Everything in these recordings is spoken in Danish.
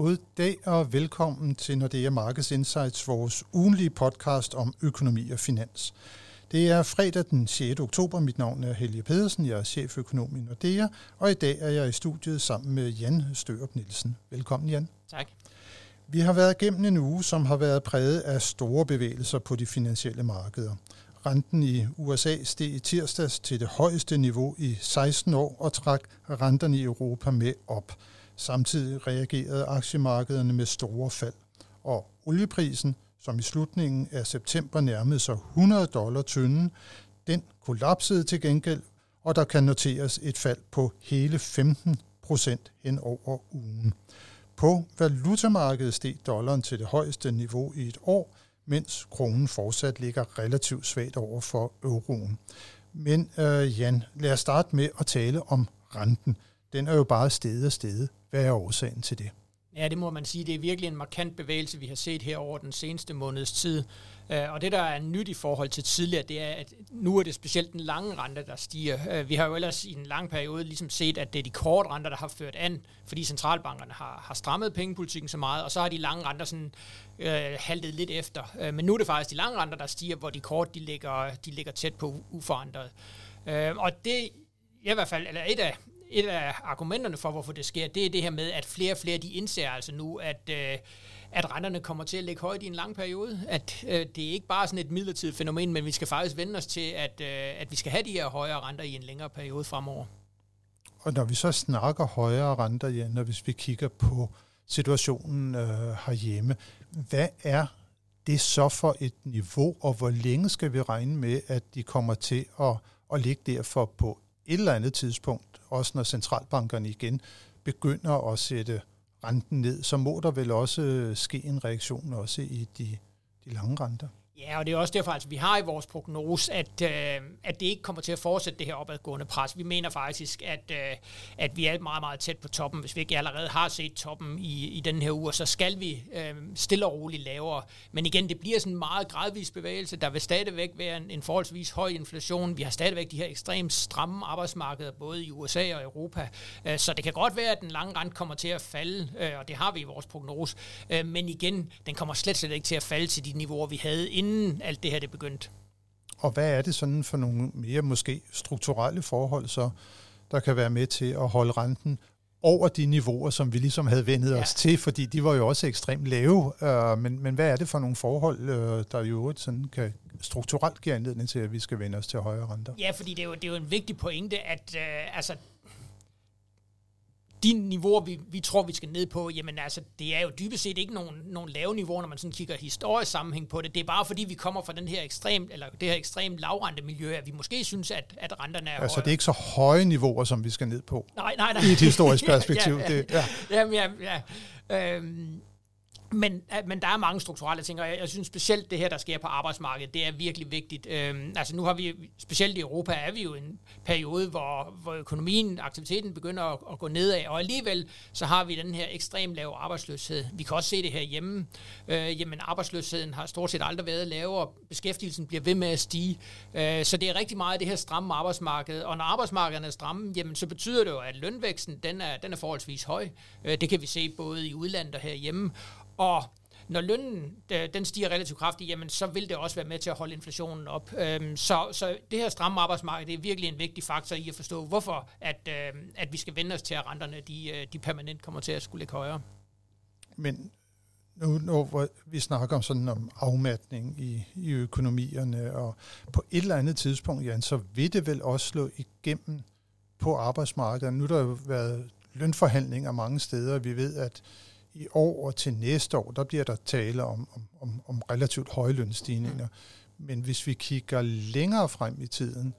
God dag og velkommen til Nordea Markets Insights, vores ugenlige podcast om økonomi og finans. Det er fredag den 6. oktober. Mit navn er Helge Pedersen. Jeg er cheføkonom i Nordea, og i dag er jeg i studiet sammen med Jan Størup Nielsen. Velkommen, Jan. Tak. Vi har været igennem en uge, som har været præget af store bevægelser på de finansielle markeder. Renten i USA steg i tirsdags til det højeste niveau i 16 år og trak renterne i Europa med op. Samtidig reagerede aktiemarkederne med store fald. Og olieprisen, som i slutningen af september nærmede sig 100 dollar tynden, den kollapsede til gengæld, og der kan noteres et fald på hele 15 procent hen over ugen. På valutamarkedet steg dollaren til det højeste niveau i et år, mens kronen fortsat ligger relativt svagt over for euroen. Men øh, Jan, lad os starte med at tale om renten. Den er jo bare stedet og stedet. Hvad er årsagen til det? Ja, det må man sige. Det er virkelig en markant bevægelse, vi har set her over den seneste måneds tid. Øh, og det, der er nyt i forhold til tidligere, det er, at nu er det specielt den lange rente, der stiger. Øh, vi har jo ellers i en lang periode ligesom set, at det er de korte renter, der har ført an, fordi centralbankerne har, har strammet pengepolitikken så meget, og så har de lange renter sådan øh, haltet lidt efter. Øh, men nu er det faktisk de lange renter, der stiger, hvor de korte de ligger, de ligger tæt på uforandret. Og det i hvert fald, eller et af, et af argumenterne for, hvorfor det sker, det er det her med, at flere og flere de indser altså nu, at, øh, at renterne kommer til at ligge højt i en lang periode. At øh, det er ikke bare sådan et midlertidigt fænomen, men vi skal faktisk vende os til, at, øh, at vi skal have de her højere renter i en længere periode fremover. Og når vi så snakker højere renter, igen, når hvis vi kigger på situationen øh, herhjemme, hvad er det så for et niveau, og hvor længe skal vi regne med, at de kommer til at, at ligge derfor på et eller andet tidspunkt, også når centralbankerne igen begynder at sætte renten ned, så må der vel også ske en reaktion også i de, de lange renter. Ja, og det er også derfor, at altså, vi har i vores prognose, at, øh, at det ikke kommer til at fortsætte det her opadgående pres. Vi mener faktisk, at, øh, at vi er meget, meget tæt på toppen. Hvis vi ikke allerede har set toppen i, i den her uge, så skal vi øh, stille og roligt lavere. Men igen, det bliver sådan en meget gradvis bevægelse. Der vil stadigvæk være en, en forholdsvis høj inflation. Vi har stadigvæk de her ekstremt stramme arbejdsmarkeder, både i USA og Europa. Øh, så det kan godt være, at den lange rente kommer til at falde, øh, og det har vi i vores prognose. Øh, men igen, den kommer slet, slet ikke til at falde til de niveauer, vi havde inden inden alt det her det begyndte. Og hvad er det sådan for nogle mere måske strukturelle forhold, så der kan være med til at holde renten over de niveauer, som vi ligesom havde vendet ja. os til, fordi de var jo også ekstremt lave. Øh, men, men hvad er det for nogle forhold, øh, der jo sådan kan strukturelt give anledning til, at vi skal vende os til højere renter? Ja, fordi det er jo, det er jo en vigtig pointe, at øh, altså, de niveauer, vi, vi tror, vi skal ned på, jamen altså, det er jo dybest set ikke nogen, nogen lave niveauer, når man sådan kigger historisk sammenhæng på det. Det er bare fordi, vi kommer fra den her ekstrem, eller det her ekstremt lavrente miljø, at vi måske synes, at, at renterne er Altså, højere. det er ikke så høje niveauer, som vi skal ned på. Nej, nej, nej. I et historisk perspektiv. ja, ja, det, ja. Jamen, ja, ja. Øhm, men, øh, men der er mange strukturelle ting, og jeg, jeg synes specielt det her, der sker på arbejdsmarkedet, det er virkelig vigtigt. Øhm, altså nu har vi, specielt i Europa, er vi jo en periode, hvor, hvor økonomien, aktiviteten begynder at, at gå nedad, og alligevel så har vi den her ekstremt lave arbejdsløshed. Vi kan også se det her hjemme. Øh, jamen arbejdsløsheden har stort set aldrig været lavere, beskæftigelsen bliver ved med at stige. Øh, så det er rigtig meget det her stramme arbejdsmarked, og når arbejdsmarkederne er stramme, jamen så betyder det jo, at lønvæksten, den er, den er forholdsvis høj. Øh, det kan vi se både i udlandet og herhjemme. Og når lønnen den stiger relativt kraftigt, jamen så vil det også være med til at holde inflationen op. Øhm, så, så det her stramme arbejdsmarked, det er virkelig en vigtig faktor i at forstå, hvorfor at, øhm, at vi skal vende os til, at renterne de, øh, de permanent kommer til at skulle ligge højere. Men nu, når vi snakker om sådan om afmatning i, i økonomierne, og på et eller andet tidspunkt, Jan, så vil det vel også slå igennem på arbejdsmarkedet. Nu har der jo været lønforhandlinger mange steder, vi ved, at i år og til næste år, der bliver der tale om, om, om, om relativt høje lønstigninger. Mm. Men hvis vi kigger længere frem i tiden,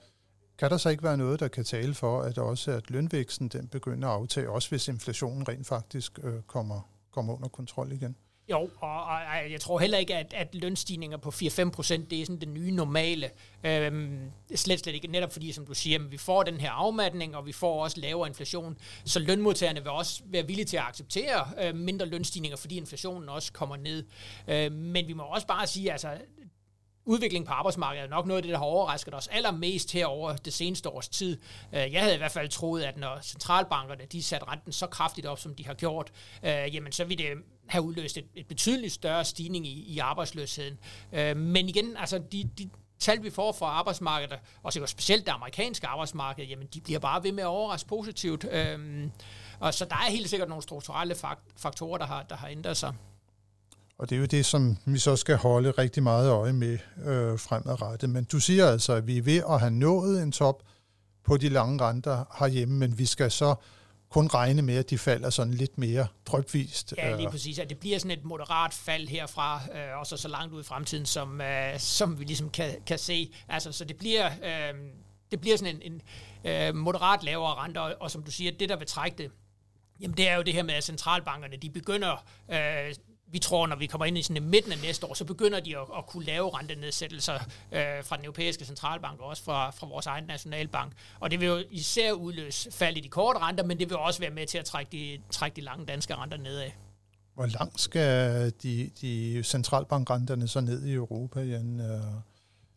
kan der så ikke være noget, der kan tale for, at også at lønvæksten den begynder at aftage, også hvis inflationen rent faktisk øh, kommer, kommer under kontrol igen? Jo, og, og jeg tror heller ikke, at, at lønstigninger på 4-5 procent, det er sådan det nye normale. Øhm, slet slet ikke, netop fordi, som du siger, vi får den her afmatning, og vi får også lavere inflation, så lønmodtagerne vil også være villige til at acceptere øh, mindre lønstigninger, fordi inflationen også kommer ned. Øh, men vi må også bare sige, altså udviklingen på arbejdsmarkedet er nok noget af det, der har overrasket os allermest her over det seneste års tid. Øh, jeg havde i hvert fald troet, at når centralbankerne de satte renten så kraftigt op, som de har gjort, øh, jamen så ville det have udløst et, et betydeligt større stigning i, i arbejdsløsheden. Øh, men igen, altså de, de tal, vi får fra arbejdsmarkedet, og specielt det amerikanske arbejdsmarked, jamen de bliver bare ved med at overraske positivt. Øh, og så der er helt sikkert nogle strukturelle faktorer, der har, der har ændret sig. Og det er jo det, som vi så skal holde rigtig meget øje med øh, fremadrettet. Men du siger altså, at vi er ved at have nået en top på de lange renter herhjemme, men vi skal så kun regne med, at de falder sådan lidt mere drøbvist. Ja, lige præcis. At det bliver sådan et moderat fald herfra, øh, og så så langt ud i fremtiden, som, øh, som vi ligesom kan, kan se. Altså, så det bliver, øh, det bliver sådan en, en øh, moderat lavere renter, og, og som du siger, det der vil trække det, jamen det er jo det her med, at centralbankerne, de begynder øh, vi tror, når vi kommer ind i sådan midten af næste år, så begynder de at, at kunne lave rentenedsættelser øh, fra den europæiske centralbank og også fra, fra vores egen nationalbank. Og det vil jo især udløse fald i de korte renter, men det vil også være med til at trække de, trække de lange danske renter nedad. Hvor langt skal de, de centralbankrenterne så ned i Europa, Jan? Øh,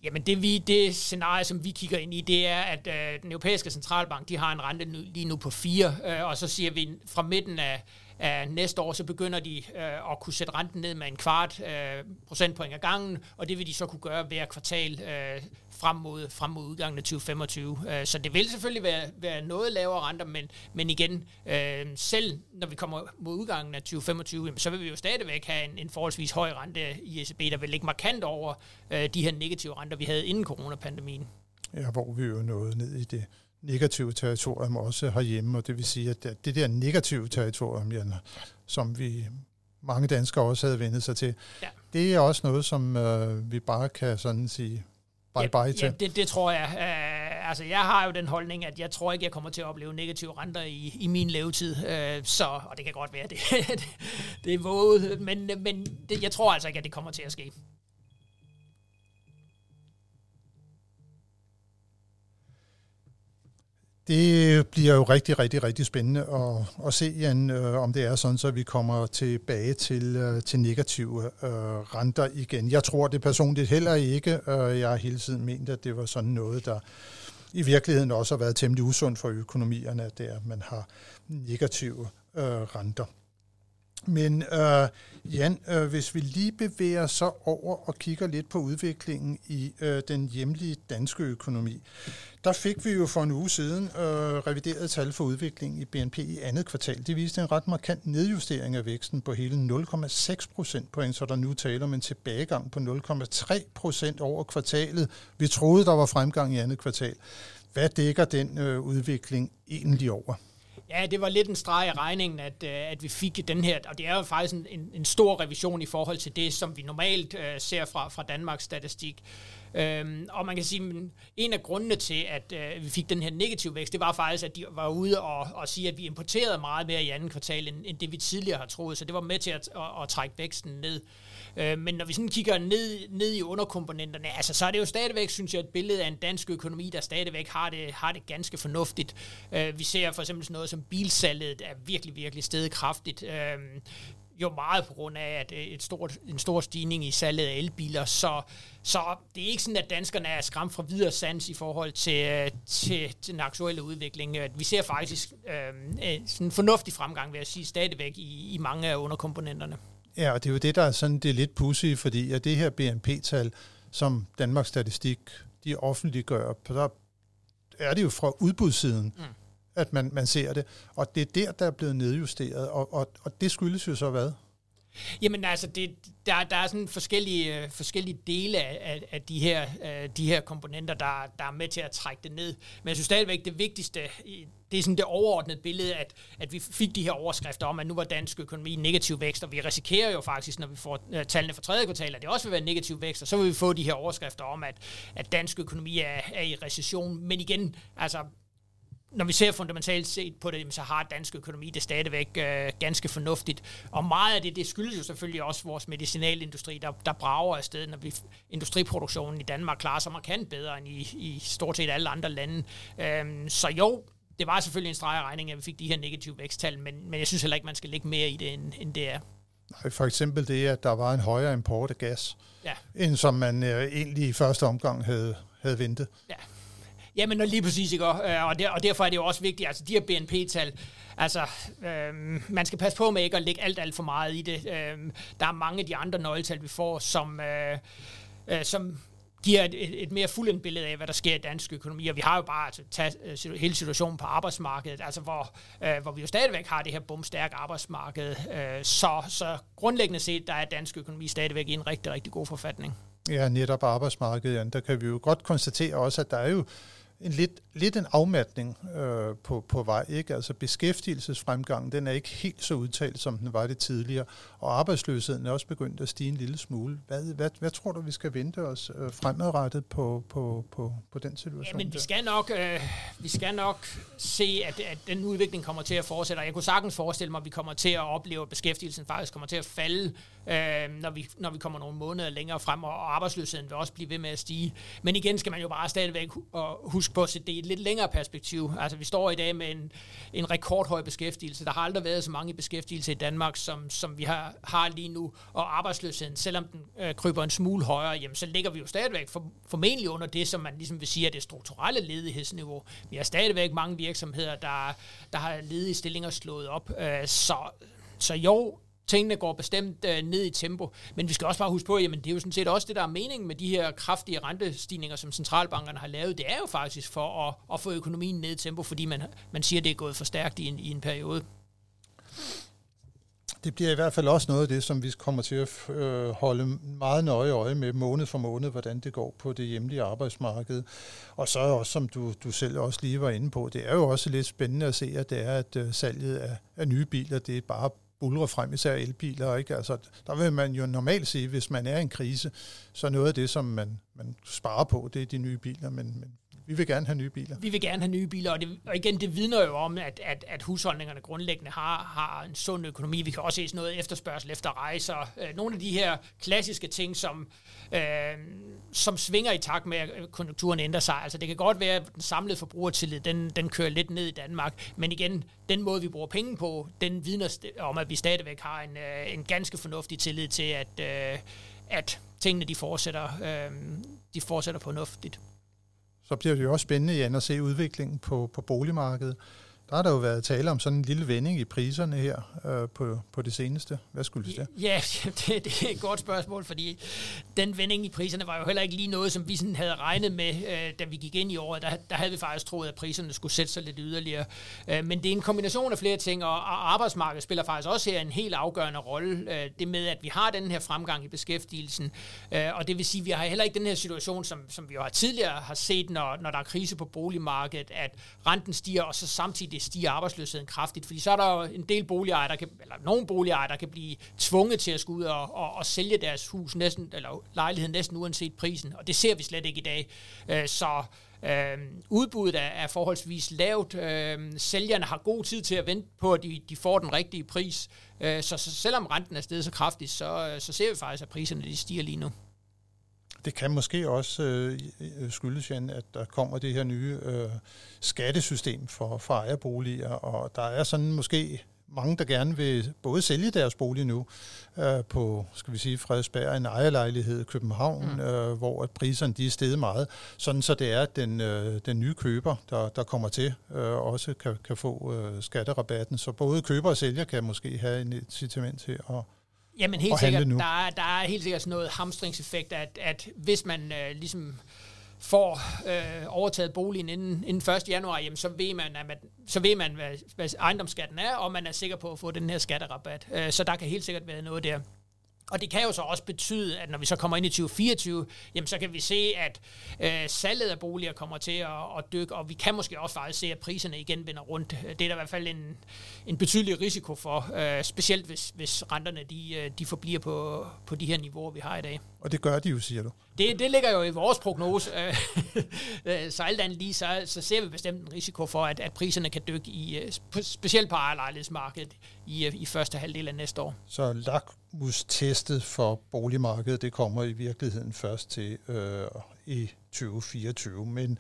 Jamen det, vi, det scenarie, som vi kigger ind i, det er, at øh, den europæiske centralbank, de har en rente nu, lige nu på 4, øh, og så siger vi fra midten af, Uh, næste år, så begynder de uh, at kunne sætte renten ned med en kvart uh, procentpoint ad gangen, og det vil de så kunne gøre hver kvartal uh, frem, mod, frem mod udgangen af 2025. Uh, så det vil selvfølgelig være, være noget lavere renter, men, men igen, uh, selv når vi kommer mod udgangen af 2025, så vil vi jo stadigvæk have en, en forholdsvis høj rente i ECB, der vil ligge markant over uh, de her negative renter, vi havde inden coronapandemien. Ja, hvor vi jo nåede ned i det negative territorium også herhjemme, og det vil sige, at det der negative territorium, Jan, som vi mange danskere også havde vendt sig til, ja. det er også noget, som øh, vi bare kan sådan sige bye bye ja, til. Ja, det, det tror jeg. Uh, altså, jeg har jo den holdning, at jeg tror ikke, jeg kommer til at opleve negative renter i, i min levetid. Uh, så, og det kan godt være, det, det, det er våget, men, men det, jeg tror altså ikke, at det kommer til at ske. Det bliver jo rigtig, rigtig, rigtig spændende at, at se, Jan, øh, om det er sådan, så vi kommer tilbage til, øh, til negative øh, renter igen. Jeg tror det personligt heller ikke. Øh, jeg har hele tiden ment, at det var sådan noget, der i virkeligheden også har været temmelig usundt for økonomierne, at det er, at man har negative øh, renter. Men øh, Jan, øh, hvis vi lige bevæger så over og kigger lidt på udviklingen i øh, den hjemlige danske økonomi, der fik vi jo for en uge siden øh, revideret tal for udviklingen i BNP i andet kvartal. Det viste en ret markant nedjustering af væksten på hele 0,6 procentpoint, så der nu taler om en tilbagegang på 0,3 procent over kvartalet. Vi troede, der var fremgang i andet kvartal. Hvad dækker den øh, udvikling egentlig over? Ja, det var lidt en streg i regningen, at, øh, at vi fik den her, og det er jo faktisk en, en stor revision i forhold til det, som vi normalt uh, ser fra, fra Danmarks statistik. Øhm, og man kan sige, at en af grundene til, at øh, vi fik den her negative vækst, det var faktisk, at de var ude og, og sige, at vi importerede meget mere i anden kvartal, end, end det vi tidligere har troet. Så det var med til at, at, at trække væksten ned. Øh, men når vi sådan kigger ned, ned i underkomponenterne, altså, så er det jo stadigvæk, synes jeg, et billede af en dansk økonomi, der stadigvæk har det, har det ganske fornuftigt. Øh, vi ser for eksempel sådan noget som bilsalget er virkelig, virkelig stedet kraftigt. Øh, jo meget på grund af at et stort, en stor stigning i salget af elbiler, så, så det er ikke sådan, at danskerne er skræmt fra videre sans i forhold til, til, til den aktuelle udvikling. Vi ser faktisk øh, sådan en fornuftig fremgang, vil jeg sige, stadigvæk i, i mange af underkomponenterne. Ja, og det er jo det, der er sådan det er lidt pussy, fordi at det her BNP-tal, som Danmarks Statistik de offentliggør, der er det jo fra udbudssiden, mm at man, man ser det. Og det er der, der er blevet nedjusteret, og, og, og det skyldes jo så hvad? Jamen altså, det, der, der er sådan forskellige, øh, forskellige dele af, af de, her, øh, de her komponenter, der, der er med til at trække det ned. Men jeg synes stadigvæk, det vigtigste, det er sådan det overordnede billede, at, at vi fik de her overskrifter om, at nu var dansk økonomi i negativ vækst, og vi risikerer jo faktisk, når vi får øh, tallene for tredje kvartal, at det også vil være negativ vækst, og så vil vi få de her overskrifter om, at, at dansk økonomi er, er i recession. Men igen, altså når vi ser fundamentalt set på det, så har dansk økonomi det stadigvæk øh, ganske fornuftigt. Og meget af det, det skyldes jo selvfølgelig også vores medicinalindustri, der, der brager afsted, når vi industriproduktionen i Danmark klarer sig markant bedre end i, i stort set alle andre lande. Øhm, så jo, det var selvfølgelig en streg regning, at vi fik de her negative væksttal, men, men jeg synes heller ikke, man skal lægge mere i det, end, end det er. Nej, for eksempel det, at der var en højere import af gas, Ja. end som man øh, egentlig i første omgang havde, havde ventet. Ja. Jamen, og lige præcis, ikke? Og, øh, og, der, og derfor er det jo også vigtigt, altså de her BNP-tal, altså øh, man skal passe på med ikke at lægge alt, alt for meget i det. Øh, der er mange af de andre nøgletal, vi får, som, øh, øh, som giver et, et, et mere fuldendt billede af, hvad der sker i dansk økonomi. Og vi har jo bare altså, taget øh, hele situationen på arbejdsmarkedet, altså hvor, øh, hvor vi jo stadigvæk har det her bumstærke arbejdsmarked. Øh, så, så grundlæggende set, der er dansk økonomi stadigvæk i en rigtig, rigtig god forfatning. Ja, netop arbejdsmarkedet, ja. der kan vi jo godt konstatere også, at der er jo en lidt, lidt en afmatning øh, på, på vej. Ikke? Altså beskæftigelsesfremgangen, den er ikke helt så udtalt, som den var det tidligere, og arbejdsløsheden er også begyndt at stige en lille smule. Hvad, hvad, hvad tror du, vi skal vente os øh, fremadrettet på, på, på, på den situation? Ja, men vi skal nok, øh, vi skal nok se, at, at den udvikling kommer til at fortsætte, og jeg kunne sagtens forestille mig, at vi kommer til at opleve, at beskæftigelsen faktisk kommer til at falde, øh, når, vi, når vi kommer nogle måneder længere frem, og arbejdsløsheden vil også blive ved med at stige. Men igen skal man jo bare stadigvæk huske på at det i et lidt længere perspektiv. Altså vi står i dag med en, en rekordhøj beskæftigelse. Der har aldrig været så mange i beskæftigelse i Danmark, som, som vi har, har lige nu. Og arbejdsløsheden, selvom den øh, kryber en smule højere, jamen, så ligger vi jo stadigvæk for, formentlig under det, som man ligesom vil sige er det strukturelle ledighedsniveau. Vi har stadigvæk mange virksomheder, der, der har ledige stillinger slået op. Øh, så, så jo, tingene går bestemt øh, ned i tempo, men vi skal også bare huske på, jamen det er jo sådan set også det, der er meningen med de her kraftige rentestigninger, som centralbankerne har lavet. Det er jo faktisk for at, at få økonomien ned i tempo, fordi man, man siger, at det er gået for stærkt i en, i en periode. Det bliver i hvert fald også noget af det, som vi kommer til at øh, holde meget nøje øje med måned for måned, hvordan det går på det hjemlige arbejdsmarked. Og så også, som du, du selv også lige var inde på, det er jo også lidt spændende at se, at det er, at øh, salget af, af nye biler, det er bare bulre frem, især elbiler. Ikke? Altså, der vil man jo normalt sige, hvis man er i en krise, så noget af det, som man, man sparer på, det er de nye biler, men, men vi vil gerne have nye biler. Vi vil gerne have nye biler, og, det, og igen, det vidner jo om, at, at, at husholdningerne grundlæggende har, har en sund økonomi. Vi kan også se sådan noget efterspørgsel efter rejser. Øh, nogle af de her klassiske ting, som, øh, som svinger i takt med, at konjunkturen ændrer sig. Altså det kan godt være, at den samlede forbrugertillid, den, den kører lidt ned i Danmark, men igen, den måde, vi bruger penge på, den vidner om, at vi stadigvæk har en, øh, en ganske fornuftig tillid til, at, øh, at tingene de fortsætter, øh, de fortsætter fornuftigt så bliver det jo også spændende igen at se udviklingen på, på boligmarkedet. Der har der jo været tale om sådan en lille vending i priserne her øh, på, på det seneste. Hvad skulle det Ja, det, det er et godt spørgsmål, fordi den vending i priserne var jo heller ikke lige noget, som vi sådan havde regnet med, øh, da vi gik ind i året. Der, der havde vi faktisk troet, at priserne skulle sætte sig lidt yderligere. Øh, men det er en kombination af flere ting, og arbejdsmarkedet spiller faktisk også her en helt afgørende rolle. Øh, det med, at vi har den her fremgang i beskæftigelsen, øh, og det vil sige, at vi har heller ikke den her situation, som, som vi jo har tidligere har set, når, når der er krise på boligmarkedet, at renten stiger, og så samtidig det stiger arbejdsløsheden kraftigt, fordi så er der jo en del boligejere, der kan, eller nogle boligejere, der kan blive tvunget til at skulle ud og, og, og sælge deres hus næsten, eller lejlighed næsten uanset prisen, og det ser vi slet ikke i dag. Øh, så Øh, udbuddet er, er forholdsvis lavt. Øh, sælgerne har god tid til at vente på, at de, de får den rigtige pris. Øh, så, så selvom renten er steget så kraftigt, så, øh, så ser vi faktisk, at priserne de stiger lige nu. Det kan måske også øh, skyldes, Jan, at der kommer det her nye øh, skattesystem for, for ejerboliger, og der er sådan måske mange, der gerne vil både sælge deres bolig nu øh, på, skal vi sige, Frederiksberg, en ejerlejlighed i København, mm. øh, hvor at priserne de er steget meget, sådan så det er, at den, øh, den nye køber, der, der kommer til, øh, også kan, kan få øh, skatterabatten. Så både køber og sælger kan måske have en incitament til at Jamen helt sikkert, nu. Der, er, der er helt sikkert sådan noget hamstringseffekt, at, at hvis man øh, ligesom får øh, overtaget boligen inden, inden 1. januar, jamen, så ved man, at man, så ved man hvad, hvad ejendomsskatten er, og man er sikker på at få den her skatterabat. Øh, så der kan helt sikkert være noget der. Og det kan jo så også betyde, at når vi så kommer ind i 2024, jamen så kan vi se, at øh, salget af boliger kommer til at, at dykke, og vi kan måske også faktisk se, at priserne igen vender rundt. Det er der i hvert fald en, en betydelig risiko for, øh, specielt hvis, hvis renterne de, øh, de forbliver på, på de her niveauer, vi har i dag. Og det gør de jo, siger du? Det, det ligger jo i vores prognose. Øh, så alt andet lige, så, så ser vi bestemt en risiko for, at, at priserne kan dykke, i, øh, specielt på ejerlejlighedsmarkedet, i, øh, i første halvdel af næste år. Så lakmus-testet for boligmarkedet, det kommer i virkeligheden først til øh, i 2024. Men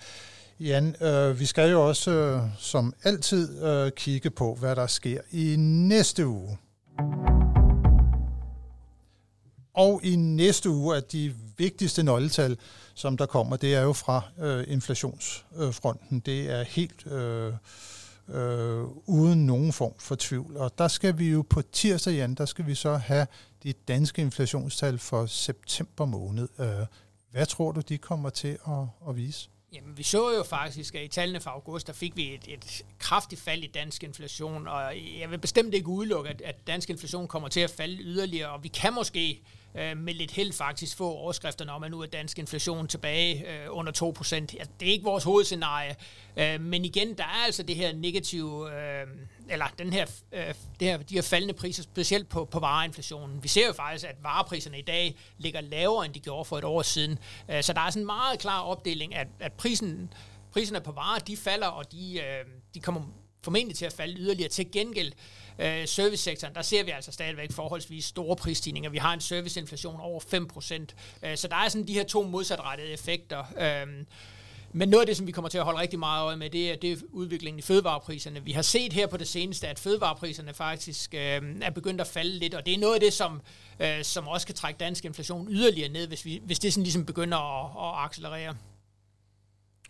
Jan, øh, vi skal jo også øh, som altid øh, kigge på, hvad der sker i næste uge. Og i næste uge er de vigtigste nøgletal, som der kommer, det er jo fra øh, inflationsfronten. Det er helt øh, øh, uden nogen form for tvivl. Og der skal vi jo på tirsdag, Jan, der skal vi så have de danske inflationstal for september måned. Øh, hvad tror du, de kommer til at, at vise? Jamen, vi så jo faktisk, at i tallene fra august, der fik vi et, et kraftigt fald i dansk inflation, og jeg vil bestemt ikke udelukke, at, at dansk inflation kommer til at falde yderligere, og vi kan måske øh, med lidt held faktisk få overskrifterne om, at nu er dansk inflation tilbage øh, under 2%. Altså, det er ikke vores hovedscenarie, øh, men igen, der er altså det her negative, øh, eller den her, øh, det her, de her faldende priser, specielt på, på vareinflationen. Vi ser jo faktisk, at varepriserne i dag ligger lavere, end de gjorde for et år siden. Øh, så der er sådan en meget klar opdeling, at, at prisen, priserne på varer, de falder, og de, øh, de kommer formentlig til at falde yderligere. Til gengæld, øh, servicesektoren, der ser vi altså stadigvæk forholdsvis store prisstigninger. Vi har en serviceinflation over 5%. Øh, så der er sådan de her to modsatrettede effekter. Øh, men noget af det, som vi kommer til at holde rigtig meget øje med, det er, det er udviklingen i fødevarepriserne. Vi har set her på det seneste, at fødevarepriserne faktisk øh, er begyndt at falde lidt, og det er noget af det, som, øh, som også kan trække dansk inflation yderligere ned, hvis, vi, hvis det sådan ligesom begynder at, at accelerere.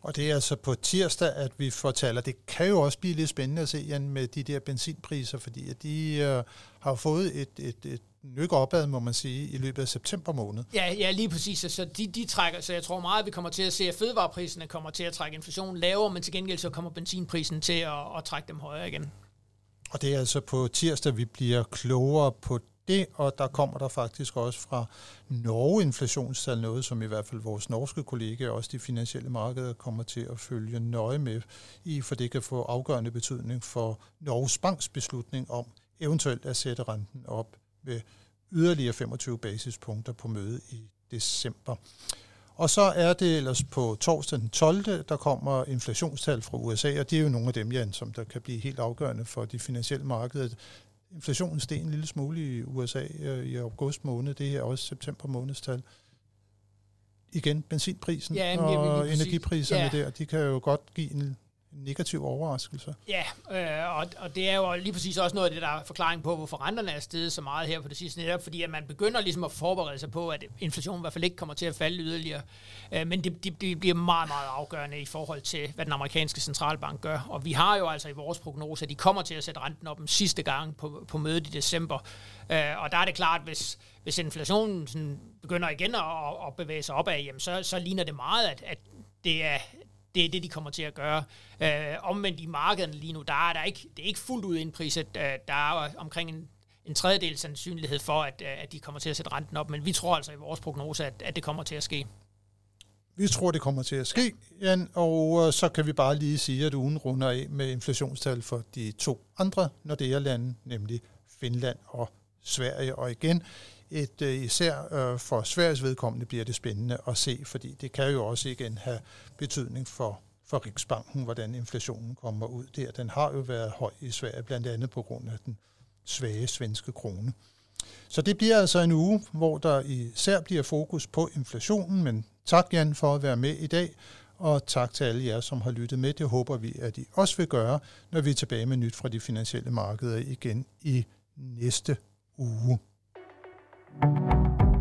Og det er altså på tirsdag, at vi fortæller. Det kan jo også blive lidt spændende at se, Jan, med de der benzinpriser, fordi at de øh, har fået et, et, et nyk opad, må man sige, i løbet af september måned. Ja, ja lige præcis. Så de, de trækker, så jeg tror meget, at vi kommer til at se, at fødevarepriserne kommer til at trække inflationen lavere, men til gengæld så kommer benzinprisen til at, at trække dem højere igen. Og det er altså på tirsdag, vi bliver klogere på det, og der kommer der faktisk også fra Norge inflationstal noget, som i hvert fald vores norske kollegaer, også de finansielle markeder, kommer til at følge nøje med i, for det kan få afgørende betydning for Norges Banks beslutning om eventuelt at sætte renten op ved yderligere 25 basispunkter på møde i december. Og så er det ellers på torsdag den 12. der kommer inflationstal fra USA, og det er jo nogle af dem, Jan, som der kan blive helt afgørende for de finansielle markeder. Inflationen steg en lille smule i USA øh, i august måned. Det er også september månedstal. Igen, benzinprisen ja, og energipriserne ja. der, de kan jo godt give en negativ overraskelse. Ja, øh, og, og det er jo lige præcis også noget af det, der er forklaring på, hvorfor renterne er steget så meget her på det sidste, netop fordi at man begynder ligesom at forberede sig på, at inflationen i hvert fald ikke kommer til at falde yderligere. Øh, men det, det, det bliver meget, meget afgørende i forhold til, hvad den amerikanske centralbank gør. Og vi har jo altså i vores prognose, at de kommer til at sætte renten op en sidste gang på, på mødet i december. Øh, og der er det klart, hvis, hvis inflationen sådan begynder igen at, at bevæge sig opad, jamen så, så ligner det meget, at, at det er, det er det, de kommer til at gøre. Øh, omvendt i markedet lige nu, der er der ikke, det er ikke fuldt ud indpriset. Øh, der er omkring en, en tredjedel sandsynlighed for, at, øh, at de kommer til at sætte renten op, men vi tror altså i vores prognose, at, at det kommer til at ske. Vi tror, det kommer til at ske, Jan, og øh, så kan vi bare lige sige, at ugen runder af med inflationstal for de to andre Nordea-lande, nemlig Finland og Sverige. Og igen, et, øh, især øh, for Sveriges vedkommende bliver det spændende at se, fordi det kan jo også igen have betydning for, for Riksbanken, hvordan inflationen kommer ud der. Den har jo været høj i Sverige, blandt andet på grund af den svage svenske krone. Så det bliver altså en uge, hvor der især bliver fokus på inflationen, men tak Jan for at være med i dag, og tak til alle jer, som har lyttet med. Det håber vi, at I også vil gøre, når vi er tilbage med nyt fra de finansielle markeder igen i næste uge. Thank you.